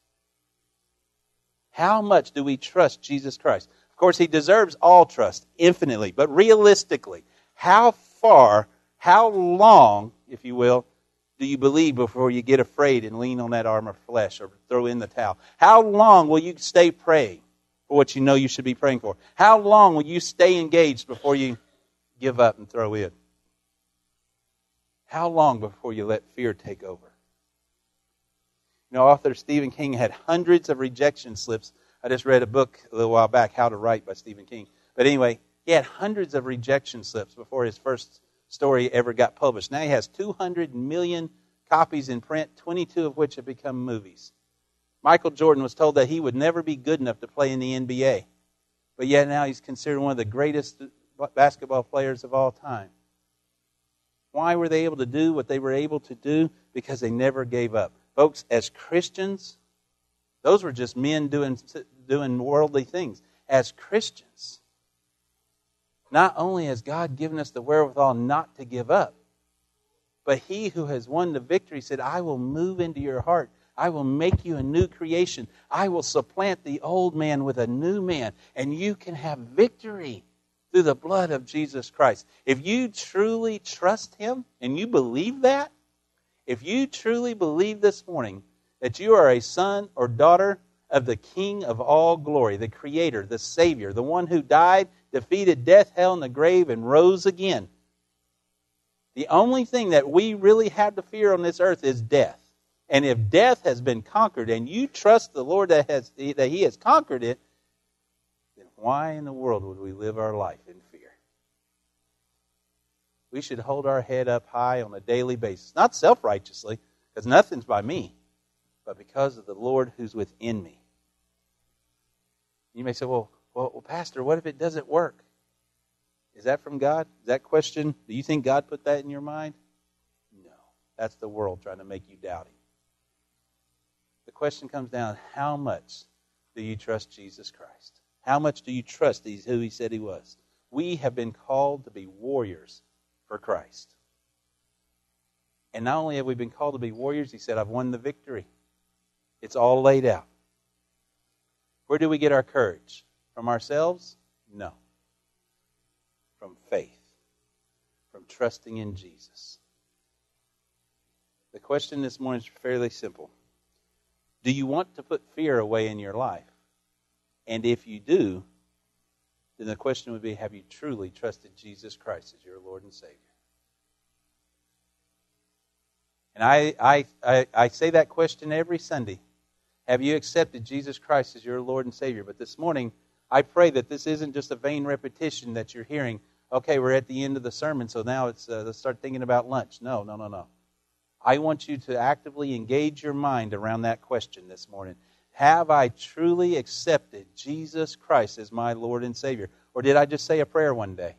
How much do we trust Jesus Christ? Of course, he deserves all trust infinitely, but realistically, how far, how long, if you will, do you believe before you get afraid and lean on that arm of flesh or throw in the towel? How long will you stay praying for what you know you should be praying for? How long will you stay engaged before you give up and throw in? How long before you let fear take over? You know, author Stephen King had hundreds of rejection slips I just read a book a little while back, How to Write by Stephen King. But anyway, he had hundreds of rejection slips before his first story ever got published. Now he has 200 million copies in print, 22 of which have become movies. Michael Jordan was told that he would never be good enough to play in the NBA. But yet now he's considered one of the greatest basketball players of all time. Why were they able to do what they were able to do? Because they never gave up. Folks, as Christians, those were just men doing, doing worldly things. As Christians, not only has God given us the wherewithal not to give up, But he who has won the victory said, I will move into your heart. I will make you a new creation. I will supplant the old man with a new man, and you can have victory through the blood of Jesus Christ. If you truly trust him and you believe that, if you truly believe this morning that you are a son or daughter of the King of all glory, the Creator, the Savior, the one who died, defeated death, hell, and the grave, and rose again. The only thing that we really have to fear on this earth is death. And if death has been conquered and you trust the Lord that, has, that He has conquered it, why in the world would we live our life in fear? We should hold our head up high on a daily basis, not self righteously, because nothing's by me, but because of the Lord who's within me. You may say, well, well, well, Pastor, what if it doesn't work? Is that from God? Is that question, do you think God put that in your mind? No. That's the world trying to make you doubt Him. The question comes down how much do you trust Jesus Christ? How much do you trust he's who He said He was? We have been called to be warriors for Christ. And not only have we been called to be warriors, He said, I've won the victory. It's all laid out. Where do we get our courage? From ourselves? No. From faith, from trusting in Jesus. The question this morning is fairly simple Do you want to put fear away in your life? And if you do, then the question would be Have you truly trusted Jesus Christ as your Lord and Savior? And I, I, I, I say that question every Sunday have you accepted Jesus Christ as your Lord and Savior? But this morning, I pray that this isn't just a vain repetition that you're hearing. Okay, we're at the end of the sermon, so now it's uh, let's start thinking about lunch. No, no, no, no. I want you to actively engage your mind around that question this morning. Have I truly accepted Jesus Christ as my Lord and Savior? Or did I just say a prayer one day?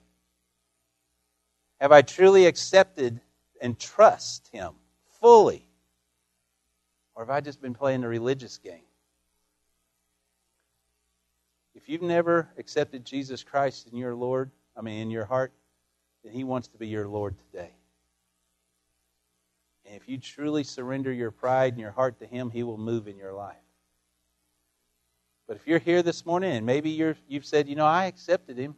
Have I truly accepted and trust Him fully? Or have I just been playing the religious game? If you've never accepted Jesus Christ in your Lord, I mean in your heart, then He wants to be your Lord today. And if you truly surrender your pride and your heart to Him, He will move in your life. But if you're here this morning and maybe you're, you've said, you know, I accepted Him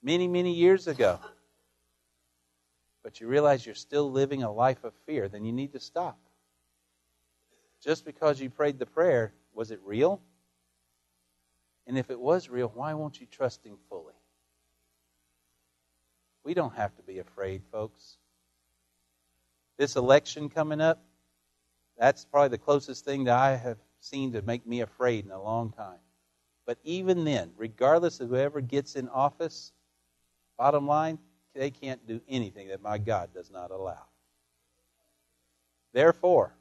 many, many years ago, but you realize you're still living a life of fear, then you need to stop just because you prayed the prayer, was it real? And if it was real, why won't you trust Him fully? We don't have to be afraid, folks. This election coming up, that's probably the closest thing that I have seen to make me afraid in a long time. But even then, regardless of whoever gets in office, bottom line, they can't do anything that my God does not allow. Therefore,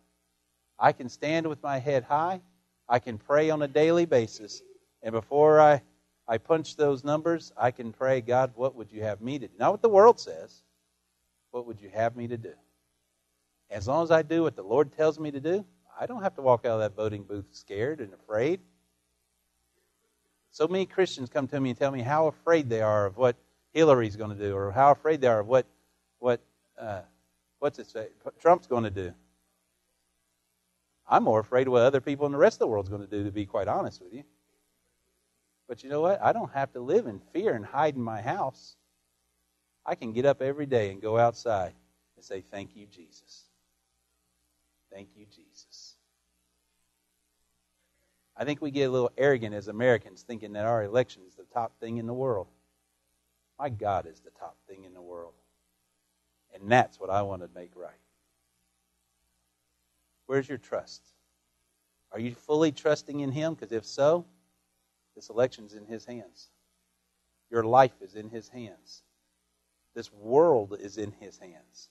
I can stand with my head high. I can pray on a daily basis. And before I, I punch those numbers, I can pray, God, what would you have me to do? Not what the world says. What would you have me to do? As long as I do what the Lord tells me to do, I don't have to walk out of that voting booth scared and afraid. So many Christians come to me and tell me how afraid they are of what Hillary's going to do, or how afraid they are of what what uh, what's it say Trump's going to do. I'm more afraid of what other people in the rest of the world's going to do, to be quite honest with you. But you know what? I don't have to live in fear and hide in my house. I can get up every day and go outside and say, Thank you, Jesus. Thank you, Jesus. I think we get a little arrogant as Americans thinking that our election is the top thing in the world. My God is the top thing in the world. And that's what I want to make right. Where's your trust? Are you fully trusting in Him? Because if so, this election's in His hands. Your life is in His hands. This world is in His hands.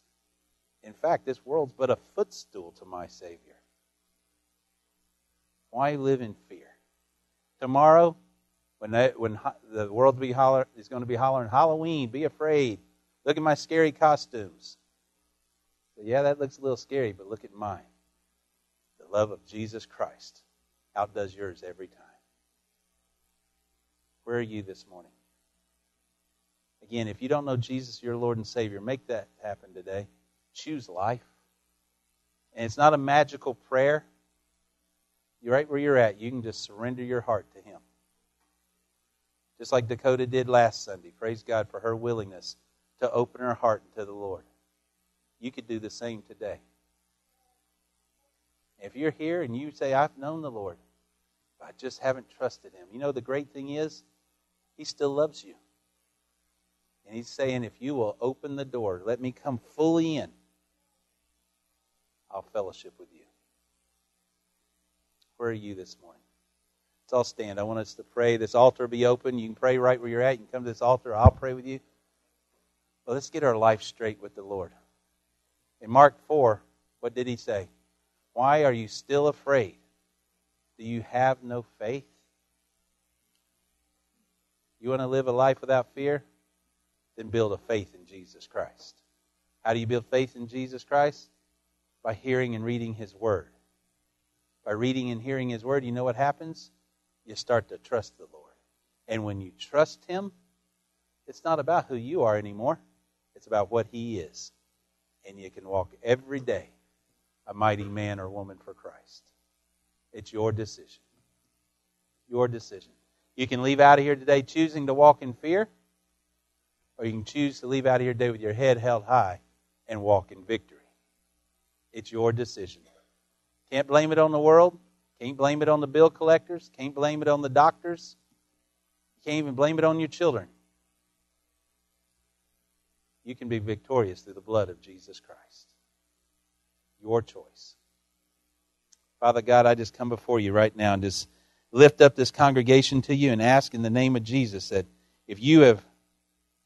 In fact, this world's but a footstool to my Savior. Why live in fear? Tomorrow, when, they, when the world be holler, is going to be hollering, Halloween, be afraid. Look at my scary costumes. yeah, that looks a little scary, but look at mine The love of Jesus Christ outdoes yours every time. Where are you this morning? Again, if you don't know Jesus, your Lord and Savior, make that happen today. Choose life. And it's not a magical prayer. Right where you're at. You can just surrender your heart to Him. Just like Dakota did last Sunday. Praise God for her willingness to open her heart to the Lord. You could do the same today. If you're here and you say, I've known the Lord, but I just haven't trusted Him. You know, the great thing is, He still loves you. And He's saying, if you will open the door, let me come fully in, I'll fellowship with you. Where are you this morning? Let's all stand. I want us to pray. This altar be open. You can pray right where you're at. You can come to this altar. I'll pray with you. Well, let's get our life straight with the Lord. In Mark 4, what did he say? Why are you still afraid? Do you have no faith? You want to live a life without fear? Then build a faith in Jesus Christ. How do you build faith in Jesus Christ? By hearing and reading His Word. By reading and hearing His Word, you know what happens? You start to trust the Lord. And when you trust Him, it's not about who you are anymore, it's about what He is. And you can walk every day a mighty man or woman for Christ. It's your decision. Your decision. You can leave out of here today choosing to walk in fear, or you can choose to leave out of here today with your head held high and walk in victory. It's your decision. Can't blame it on the world. Can't blame it on the bill collectors. Can't blame it on the doctors. Can't even blame it on your children. You can be victorious through the blood of Jesus Christ. Your choice. Father God, I just come before you right now and just lift up this congregation to you and ask in the name of Jesus that if you have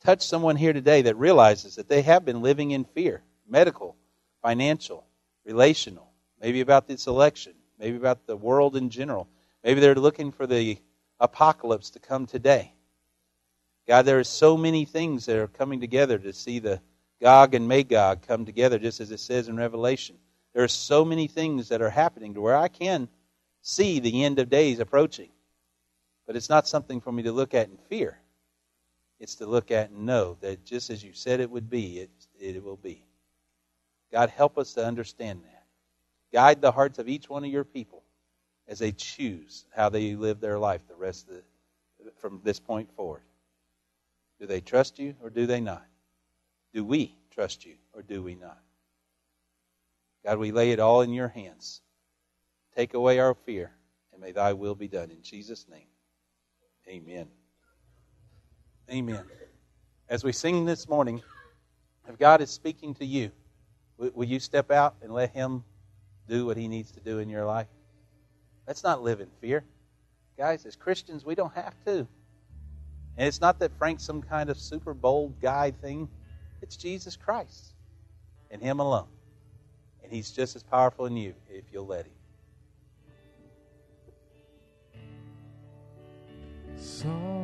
touched someone here today that realizes that they have been living in fear, medical, financial, relational, maybe about this election, maybe about the world in general, maybe they're looking for the apocalypse to come today. God, there are so many things that are coming together to see the Gog and Magog come together, just as it says in Revelation. There are so many things that are happening to where I can see the end of days approaching. But it's not something for me to look at in fear. It's to look at and know that just as you said it would be, it, it will be. God, help us to understand that. Guide the hearts of each one of your people as they choose how they live their life the rest of the, from this point forward. Do they trust you or do they not? Do we trust you or do we not? God, we lay it all in your hands. Take away our fear, and may thy will be done. In Jesus' name, amen. Amen. As we sing this morning, if God is speaking to you, will you step out and let him do what He needs to do in your life? Let's not live in fear. Guys, as Christians, we don't have to. And it's not that Frank's some kind of super bold guy thing, it's Jesus Christ and Him alone. And He's just as powerful in you if you'll let Him. So